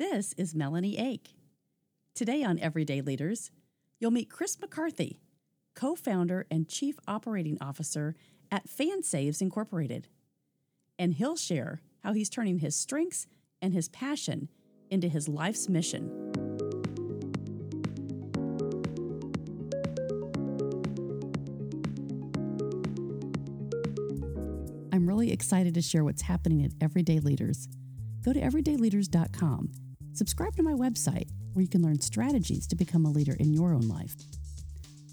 This is Melanie Ake. Today on Everyday Leaders, you'll meet Chris McCarthy, co founder and chief operating officer at FanSaves Incorporated. And he'll share how he's turning his strengths and his passion into his life's mission. I'm really excited to share what's happening at Everyday Leaders. Go to everydayleaders.com, subscribe to my website where you can learn strategies to become a leader in your own life.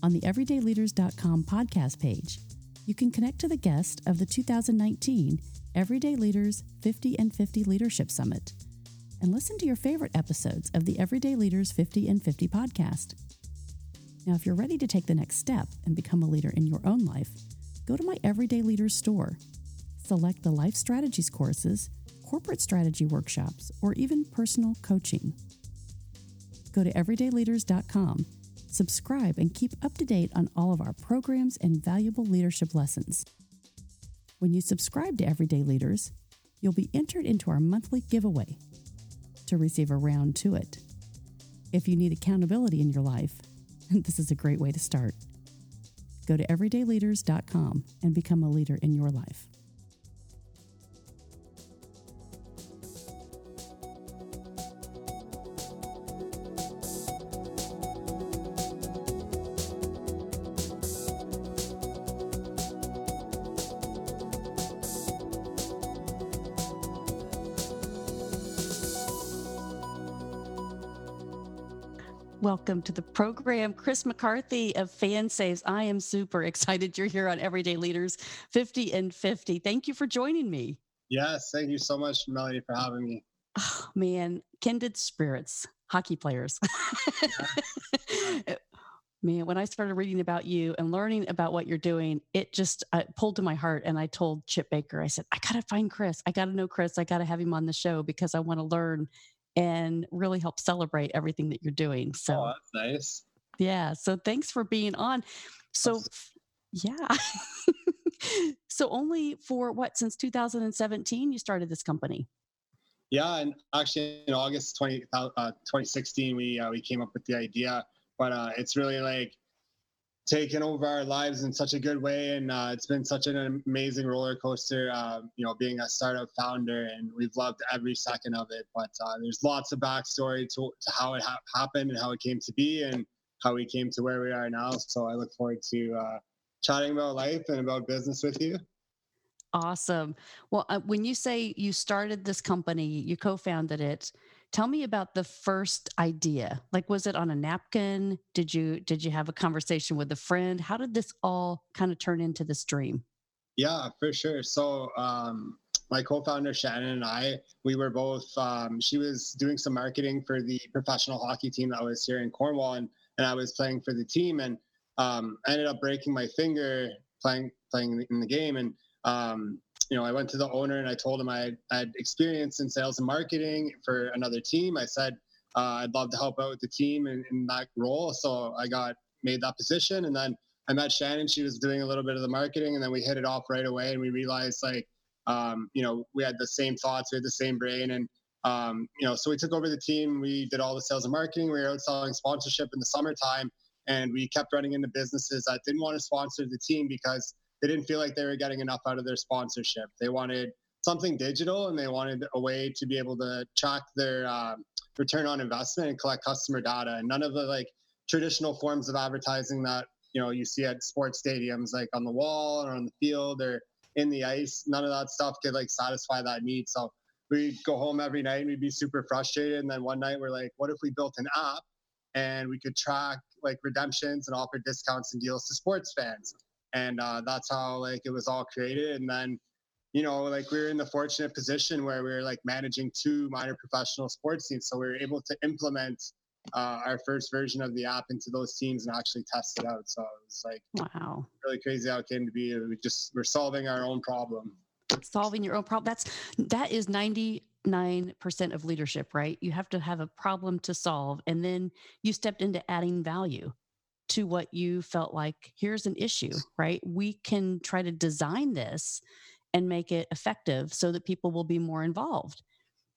On the everydayleaders.com podcast page, you can connect to the guest of the 2019 Everyday Leaders 50 and 50 Leadership Summit and listen to your favorite episodes of the Everyday Leaders 50 and 50 podcast. Now, if you're ready to take the next step and become a leader in your own life, go to my Everyday Leaders store Select the Life Strategies courses, corporate strategy workshops, or even personal coaching. Go to everydayleaders.com, subscribe, and keep up to date on all of our programs and valuable leadership lessons. When you subscribe to Everyday Leaders, you'll be entered into our monthly giveaway to receive a round to it. If you need accountability in your life, this is a great way to start. Go to everydayleaders.com and become a leader in your life. Welcome to the program, Chris McCarthy of FanSaves. I am super excited you're here on Everyday Leaders 50 and 50. Thank you for joining me. Yes, thank you so much, Melanie, for having me. Oh, man, kindred spirits, hockey players. man, when I started reading about you and learning about what you're doing, it just uh, pulled to my heart. And I told Chip Baker, I said, I got to find Chris. I got to know Chris. I got to have him on the show because I want to learn and really help celebrate everything that you're doing. So oh, that's nice. Yeah. So thanks for being on. So yeah. so only for what since 2017 you started this company? Yeah, and actually in August 20, uh, 2016 we uh, we came up with the idea, but uh, it's really like taken over our lives in such a good way. And uh, it's been such an amazing roller coaster uh, you know being a startup founder and we've loved every second of it. But uh, there's lots of backstory to, to how it ha- happened and how it came to be and how we came to where we are now. So i look forward to uh, chatting about life and about business with you. Awesome. Well uh, when you say you started this company you co-founded it Tell me about the first idea. Like was it on a napkin? Did you did you have a conversation with a friend? How did this all kind of turn into this dream? Yeah, for sure. So um my co-founder Shannon and I, we were both. Um, she was doing some marketing for the professional hockey team that was here in Cornwall, and, and I was playing for the team, and um, I ended up breaking my finger playing playing in the game, and um, you know, I went to the owner and I told him I had experience in sales and marketing for another team. I said uh, I'd love to help out with the team in, in that role, so I got made that position. And then I met Shannon. She was doing a little bit of the marketing, and then we hit it off right away. And we realized like, um, you know, we had the same thoughts, we had the same brain, and um, you know, so we took over the team. We did all the sales and marketing. We were out selling sponsorship in the summertime, and we kept running into businesses that didn't want to sponsor the team because they didn't feel like they were getting enough out of their sponsorship. They wanted something digital and they wanted a way to be able to track their um, return on investment and collect customer data. And none of the like traditional forms of advertising that you know you see at sports stadiums, like on the wall or on the field or in the ice, none of that stuff could like satisfy that need. So we'd go home every night and we'd be super frustrated. And then one night we're like, what if we built an app and we could track like redemptions and offer discounts and deals to sports fans? And uh, that's how like it was all created. And then you know like we were in the fortunate position where we were like managing two minor professional sports teams. So we were able to implement uh, our first version of the app into those teams and actually test it out. So it was like wow. really crazy how it came to be. We just we're solving our own problem. Solving your own problem that's that is 99% of leadership right? You have to have a problem to solve and then you stepped into adding value to what you felt like here's an issue, right? We can try to design this and make it effective so that people will be more involved.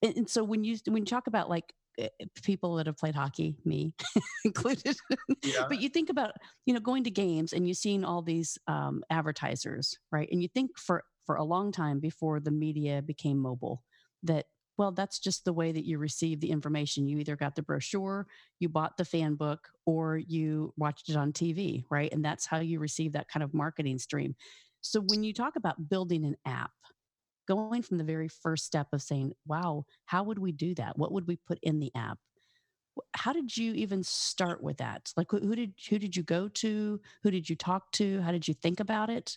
and, and so when you when you talk about like eh, eh, people that have played hockey, me included. Yeah. but you think about, you know, going to games and you've seen all these um, advertisers, right? And you think for for a long time before the media became mobile that well that's just the way that you receive the information. You either got the brochure you bought the fan book or you watched it on tv right? And that's how you receive that kind of marketing stream. So when you talk about building an app going from the very first step of saying wow how would we do that? What would we put in the app? How did you even start with that? Like who did who did you go to? Who did you talk to? How did you think about it?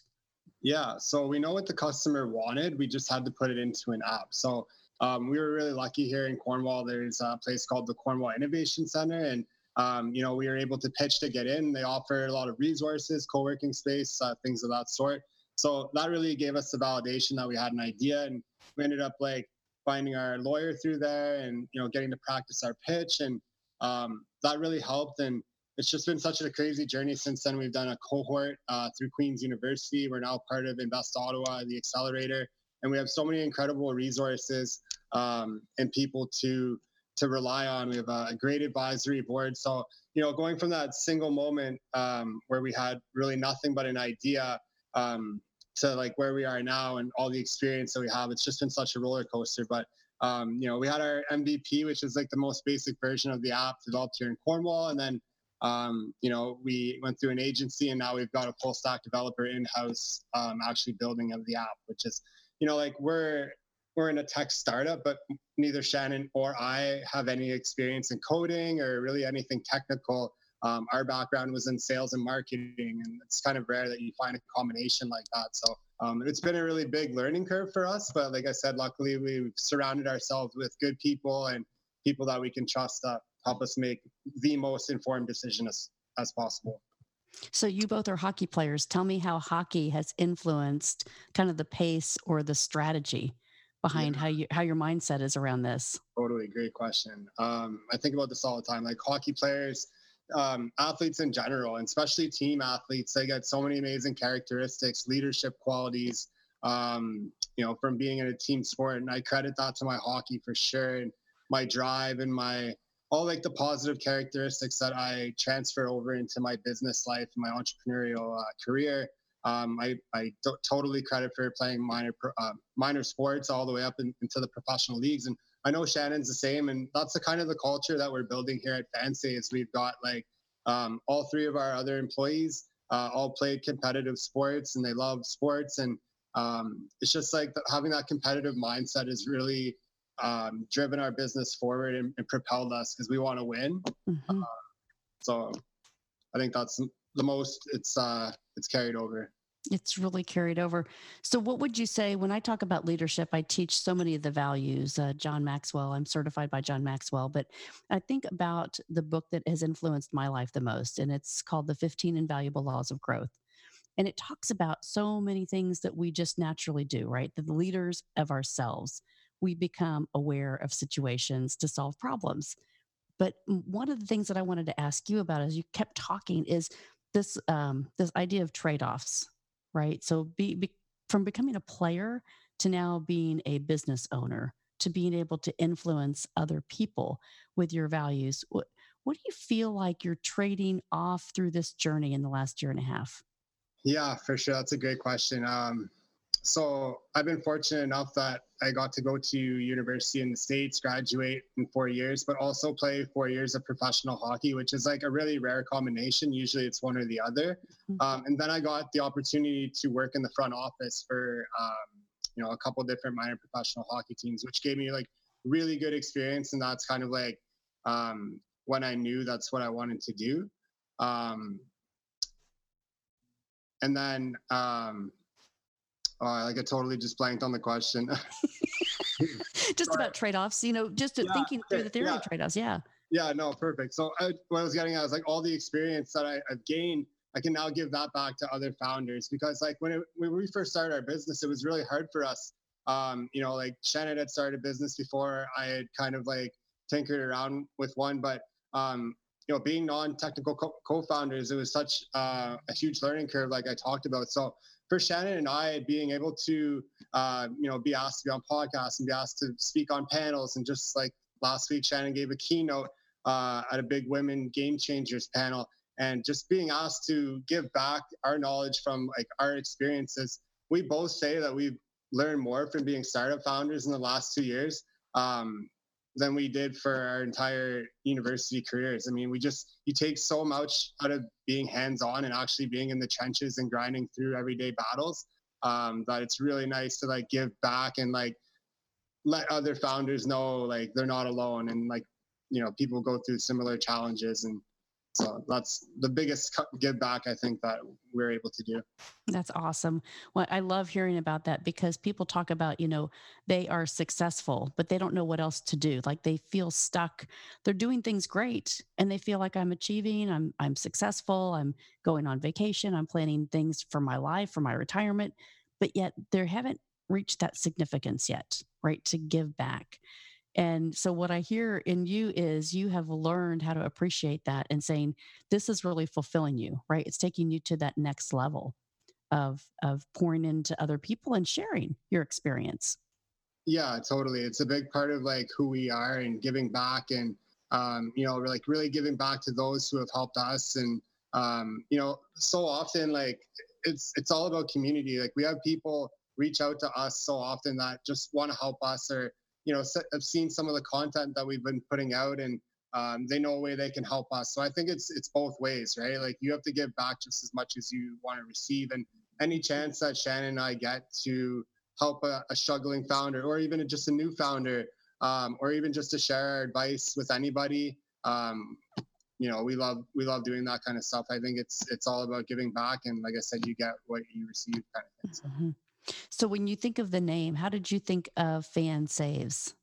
Yeah, so we know what the customer wanted. We just had to put it into an app. So um, we were really lucky here in Cornwall. There's a place called the Cornwall Innovation Center, and um, you know we were able to pitch to get in. They offer a lot of resources, co-working space, uh, things of that sort. So that really gave us the validation that we had an idea, and we ended up like finding our lawyer through there, and you know getting to practice our pitch, and um, that really helped. And it's just been such a crazy journey since then. We've done a cohort uh, through Queen's University. We're now part of Invest Ottawa, the accelerator, and we have so many incredible resources um, and people to to rely on. We have a, great advisory board. So you know, going from that single moment um, where we had really nothing but an idea um, to like where we are now and all the experience that we have, it's just been such a roller coaster. But um, you know, we had our MVP, which is like the most basic version of the app developed here in Cornwall, and then um, you know, we went through an agency and now we've got a full stack developer in house um, actually building of the app, which is, you know, like we're we're in a tech startup, but neither Shannon or I have any experience in coding or really anything technical. Um, our background was in sales and marketing, and it's kind of rare that you find a combination like that. So um, it's been a really big learning curve for us. But like I said, luckily we've surrounded ourselves with good people and people that we can trust that help us make the most informed decision as, as possible. So you both are hockey players. Tell me how hockey has influenced kind of the pace or the strategy behind yeah. how you how your mindset is around this. Totally, great question. Um, I think about this all the time. Like hockey players, um, athletes in general, and especially team athletes, they get so many amazing characteristics, leadership qualities. Um, you know, from being in a team sport, and I credit that to my hockey for sure, and my drive and my all like the positive characteristics that I transfer over into my business life, my entrepreneurial uh, career. Um, I, I totally credit for playing minor uh, minor sports all the way up in, into the professional leagues, and I know Shannon's the same, and that's the kind of the culture that we're building here at Fancy. Is we've got like um, all three of our other employees uh, all played competitive sports, and they love sports, and um, it's just like having that competitive mindset is really um, driven our business forward and, and propelled us because we want to win. Mm-hmm. Uh, so I think that's the most it's uh, it's carried over. It's really carried over. So, what would you say when I talk about leadership? I teach so many of the values. Uh, John Maxwell, I'm certified by John Maxwell, but I think about the book that has influenced my life the most, and it's called The 15 Invaluable Laws of Growth. And it talks about so many things that we just naturally do, right? The leaders of ourselves we become aware of situations to solve problems. But one of the things that I wanted to ask you about as you kept talking is this um, this idea of trade offs, right? So be, be, from becoming a player to now being a business owner to being able to influence other people with your values. What, what do you feel like you're trading off through this journey in the last year and a half? Yeah, for sure. That's a great question. Um, so I've been fortunate enough that I got to go to university in the States, graduate in four years, but also play four years of professional hockey, which is like a really rare combination. Usually it's one or the other. Mm-hmm. Um, and then I got the opportunity to work in the front office for, um, you know, a couple different minor professional hockey teams, which gave me like really good experience. And that's kind of like um, when I knew that's what I wanted to do. Um, and then, Oh, like I totally just blanked on the question. just about trade offs, you know, just yeah, thinking through the theory yeah. of trade offs. Yeah. Yeah, no, perfect. So I, what I was getting at is like all the experience that I, have gained, I can now give that back to other founders because like when, it, when we first started our business, it was really hard for us. Um, you know, like Shannon had started a business before I had kind of like tinkered around with one, but um, you know, being non-technical co- founders it was such uh, a huge learning curve, like I talked about. So for Shannon and I, being able to, uh, you know, be asked to be on podcasts and be asked to speak on panels, and just like last week, Shannon gave a keynote uh, at a big Women Game Changers panel, and just being asked to give back our knowledge from like our experiences. We both say that we've learned more from being startup founders in the last two years. Um, than we did for our entire university careers. I mean, we just you take so much out of being hands-on and actually being in the trenches and grinding through everyday battles um, that it's really nice to like give back and like let other founders know like they're not alone and like you know people go through similar challenges and so that's the biggest give back I think that we're able to do. That's awesome. Well, I love hearing about that because people talk about, you know, they are successful, but they don't know what else to do. Like they feel stuck. They're doing things great and they feel like I'm achieving, I'm I'm successful, I'm going on vacation, I'm planning things for my life, for my retirement, but yet they haven't reached that significance yet, right? To give back. And so, what I hear in you is you have learned how to appreciate that and saying, this is really fulfilling you, right? It's taking you to that next level of, of pouring into other people and sharing your experience. Yeah, totally. It's a big part of like who we are and giving back and, um, you know, like really giving back to those who have helped us. And, um, you know, so often like it's, it's all about community. Like we have people reach out to us so often that just want to help us or, you know have seen some of the content that we've been putting out and um, they know a way they can help us. So i think it's it's both ways right? Like you have to give back just as much as you want to receive. And any chance that shannon and i get to help a, a struggling founder or even just a new founder um, or even just to share our advice with anybody um, you know we love we love doing that kind of stuff. I think it's it's all about giving back. And like i said you get what you receive kind of thing. So. mm-hmm. So when you think of the name, how did you think of Fan Saves?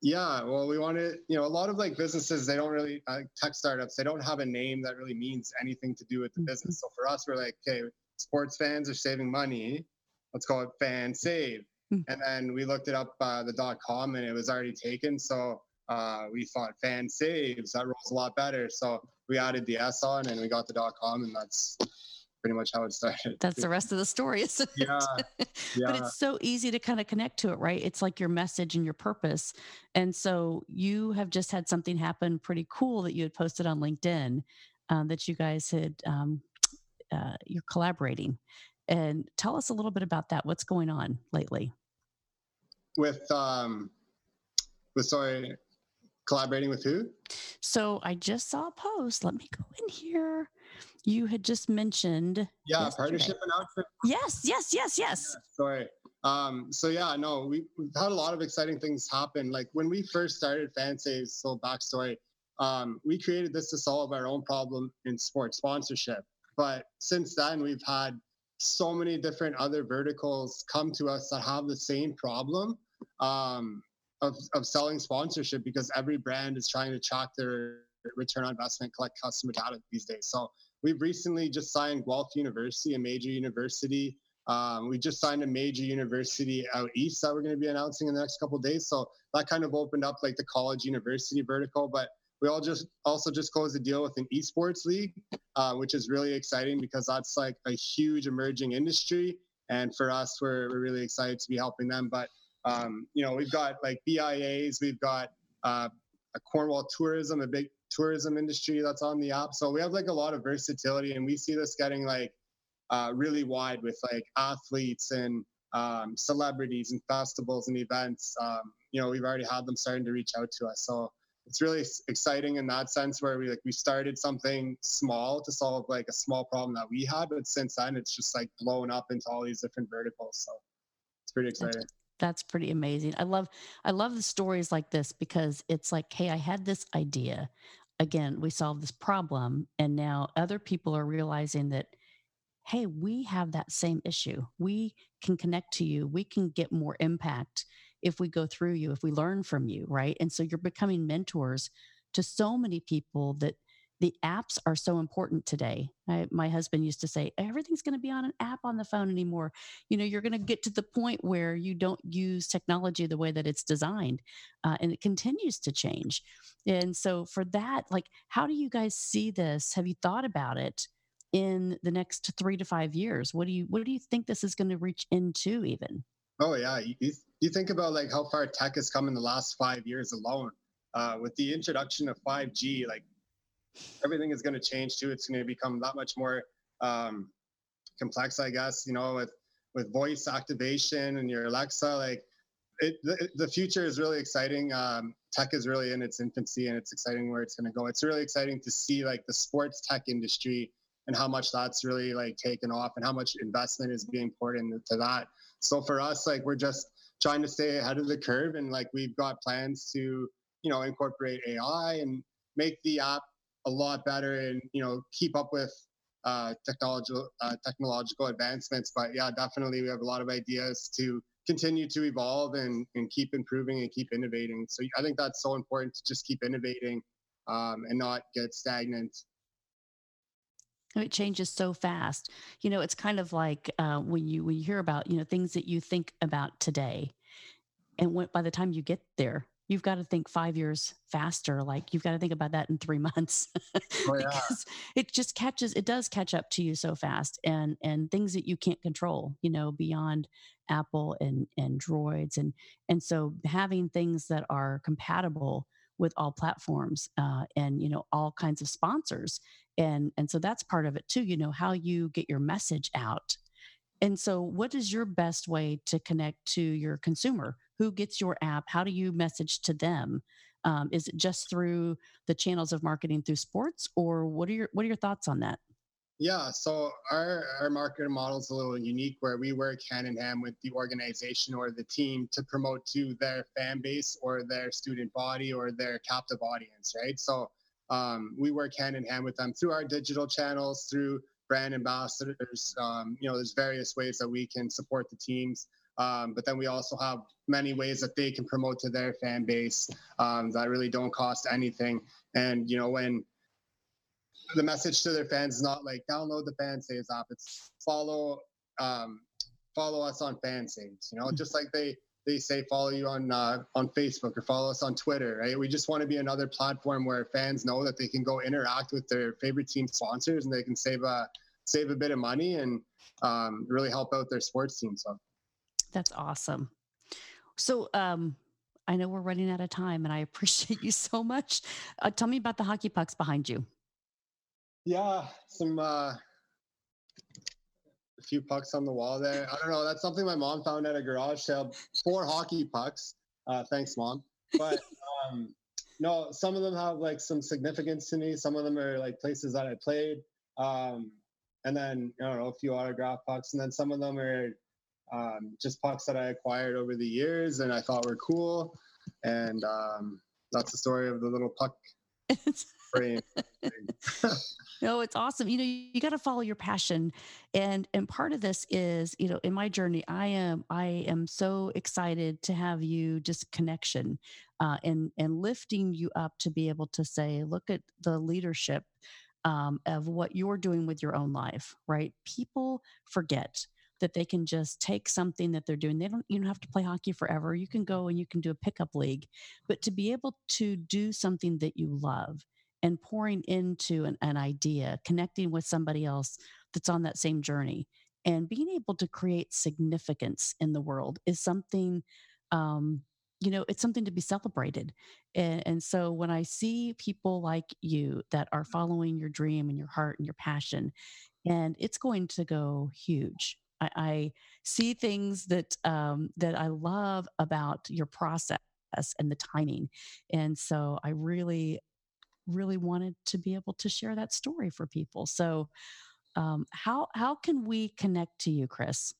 Yeah, well, we wanted, you know, a lot of like businesses, they don't really, uh, tech startups, they don't have a name that really means anything to do with the mm-hmm. business. So for us, we're like, okay, sports fans are saving money. Let's call it Fan Save. Mm-hmm. And then we looked it up, uh, the dot com, and it was already taken. So uh, we thought Fan Saves, that rolls a lot better. So we added the S on and we got the dot com, and that's pretty much how it started. That's the rest of the story, isn't it? Yeah. yeah. but it's so easy to kind of connect to it, right? It's like your message and your purpose. And so you have just had something happen pretty cool that you had posted on LinkedIn um, that you guys had, um, uh, you're collaborating. And tell us a little bit about that. What's going on lately? With, um, with, sorry, collaborating with who? So I just saw a post. Let me go in here you had just mentioned. Yeah, yesterday. partnership announcement. Yes, yes, yes, yes. Yeah, sorry. Um, so yeah, no, we, we've had a lot of exciting things happen. Like when we first started FanSaves, so backstory, um, we created this to solve our own problem in sports sponsorship. But since then, we've had so many different other verticals come to us that have the same problem um, of, of selling sponsorship because every brand is trying to track their return on investment, collect customer data these days. So We've recently just signed Guelph University, a major university. Um, we just signed a major university out east that we're going to be announcing in the next couple days. So that kind of opened up like the college university vertical. But we all just also just closed a deal with an esports league, uh, which is really exciting because that's like a huge emerging industry. And for us, we're, we're really excited to be helping them. But um, you know, we've got like BIAs, we've got uh, Cornwall tourism, a big tourism industry that's on the app. So we have like a lot of versatility, and we see this getting like uh, really wide with like athletes and um, celebrities and festivals and events. Um, you know, we've already had them starting to reach out to us. So it's really exciting in that sense where we like we started something small to solve like a small problem that we had, but since then it's just like blown up into all these different verticals. So it's pretty exciting that's pretty amazing. I love I love the stories like this because it's like, hey, I had this idea. Again, we solved this problem and now other people are realizing that hey, we have that same issue. We can connect to you. We can get more impact if we go through you, if we learn from you, right? And so you're becoming mentors to so many people that the apps are so important today. I, my husband used to say, everything's going to be on an app on the phone anymore. You know, you're going to get to the point where you don't use technology the way that it's designed, uh, and it continues to change. And so, for that, like, how do you guys see this? Have you thought about it? in the next three to five years? What do you what do you think this is going to reach into even? Oh yeah, you, you think about like how far tech has come in the last five years alone. Uh, with the introduction of 5G, like everything is going to change too. It's going to become that much more um, complex, I guess. You know, with with voice activation and your Alexa, like it, the, the future is really exciting. Um, tech is really in its infancy, and it's exciting where it's going to go. It's really exciting to see like the sports tech industry and how much that's really like taken off, and how much investment is being poured into that. So for us, like we're just trying to stay ahead of the curve, and like we've got plans to you know incorporate AI and make the app a lot better, and you know keep up with uh, technological uh, technological advancements. But yeah, definitely we have a lot of ideas to continue to evolve and, and keep improving and keep innovating. So I think that's so important to just keep innovating um, and not get stagnant. It changes so fast. You know, it's kind of like uh, when you when you hear about you know things that you think about today, and when, by the time you get there, you've got to think five years faster. Like you've got to think about that in three months oh, yeah. because it just catches, it does catch up to you so fast and, and things that you can't control, you know, beyond Apple and, and droids. And, and so having things that are compatible with all platforms uh, and, you know, all kinds of sponsors. And, and so that's part of it too, you know, how you get your message out. And so what is your best way to connect to your consumer? Who gets your app how do you message to them? Um, is it just through the channels of marketing through sports or what are your what are your thoughts on that? Yeah so our our marketing model is a little unique where we work hand in hand with the organization or the team to promote to their fan base or their student body or their captive audience right? So um, we work hand in hand with them through our digital channels through brand ambassadors um, you know there's various ways that we can support the teams um, but then we also have many ways that they can promote to their fan base um, that really don't cost anything. And you know, when the message to their fans is not like download the Fansaves app, it's follow um, follow us on Fansaves. You know, just like they they say follow you on uh, on Facebook or follow us on Twitter, right? We just want to be another platform where fans know that they can go interact with their favorite team sponsors and they can save a save a bit of money and um, really help out their sports team. So that's awesome. So, um, I know we're running out of time and I appreciate you so much. Uh, tell me about the hockey pucks behind you. Yeah, some, uh, a few pucks on the wall there. I don't know. That's something my mom found at a garage sale. Four hockey pucks. Uh, thanks, mom. But um, no, some of them have like some significance to me. Some of them are like places that I played. Um, and then I don't know a few autograph pucks, and then some of them are um, just pucks that I acquired over the years and I thought were cool. And um, that's the story of the little puck frame. no, it's awesome. You know, you, you got to follow your passion, and and part of this is, you know, in my journey, I am I am so excited to have you just connection, uh, and and lifting you up to be able to say, look at the leadership um, of what you're doing with your own life. Right? People forget that they can just take something that they're doing. They don't you don't have to play hockey forever. You can go and you can do a pickup league, but to be able to do something that you love and pouring into an, an idea, connecting with somebody else that's on that same journey, and being able to create significance in the world is something um, you know it's something to be celebrated and, and, so when i see people like you that are following your dream and your heart and your passion and it's going to go huge I, I see things that um, that I love about your process and the timing, and so I really, really wanted to be able to share that story for people. So, um, how how can we connect to you, Chris?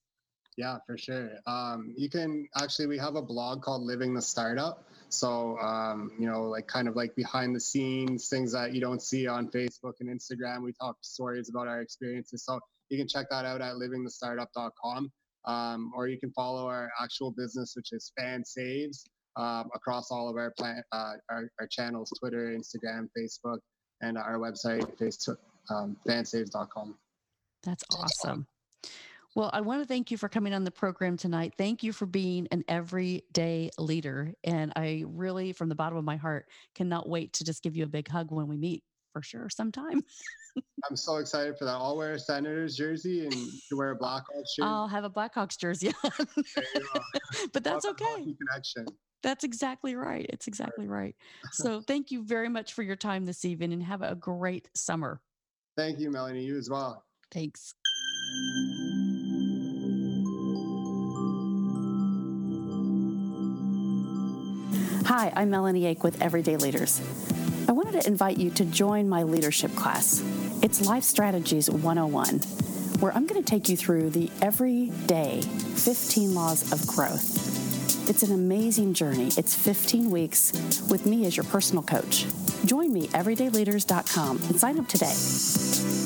Yeah, for sure. Um, you can actually, we have a blog called Living the Startup. So, um, you know, like kind of like behind the scenes, things that you don't see on Facebook and Instagram. We talk stories about our experiences. So, you can check that out at livingthestartup.com. Um, or you can follow our actual business, which is Fansaves, um, across all of our, plan, uh, our, our channels Twitter, Instagram, Facebook, and our website, Facebook, um, fansaves.com. That's awesome. Well, I want to thank you for coming on the program tonight. Thank you for being an everyday leader. And I really, from the bottom of my heart, cannot wait to just give you a big hug when we meet for sure sometime. I'm so excited for that. I'll wear a Senators jersey and you wear a Blackhawks jersey. I'll have a Blackhawks jersey on. but that's okay. Connection. That's exactly right. It's exactly right. So thank you very much for your time this evening and have a great summer. Thank you, Melanie. You as well. Thanks. Hi, I'm Melanie Ake with Everyday Leaders. I wanted to invite you to join my leadership class. It's Life Strategies 101, where I'm going to take you through the everyday 15 laws of growth. It's an amazing journey. It's 15 weeks with me as your personal coach. Join me, everydayleaders.com, and sign up today.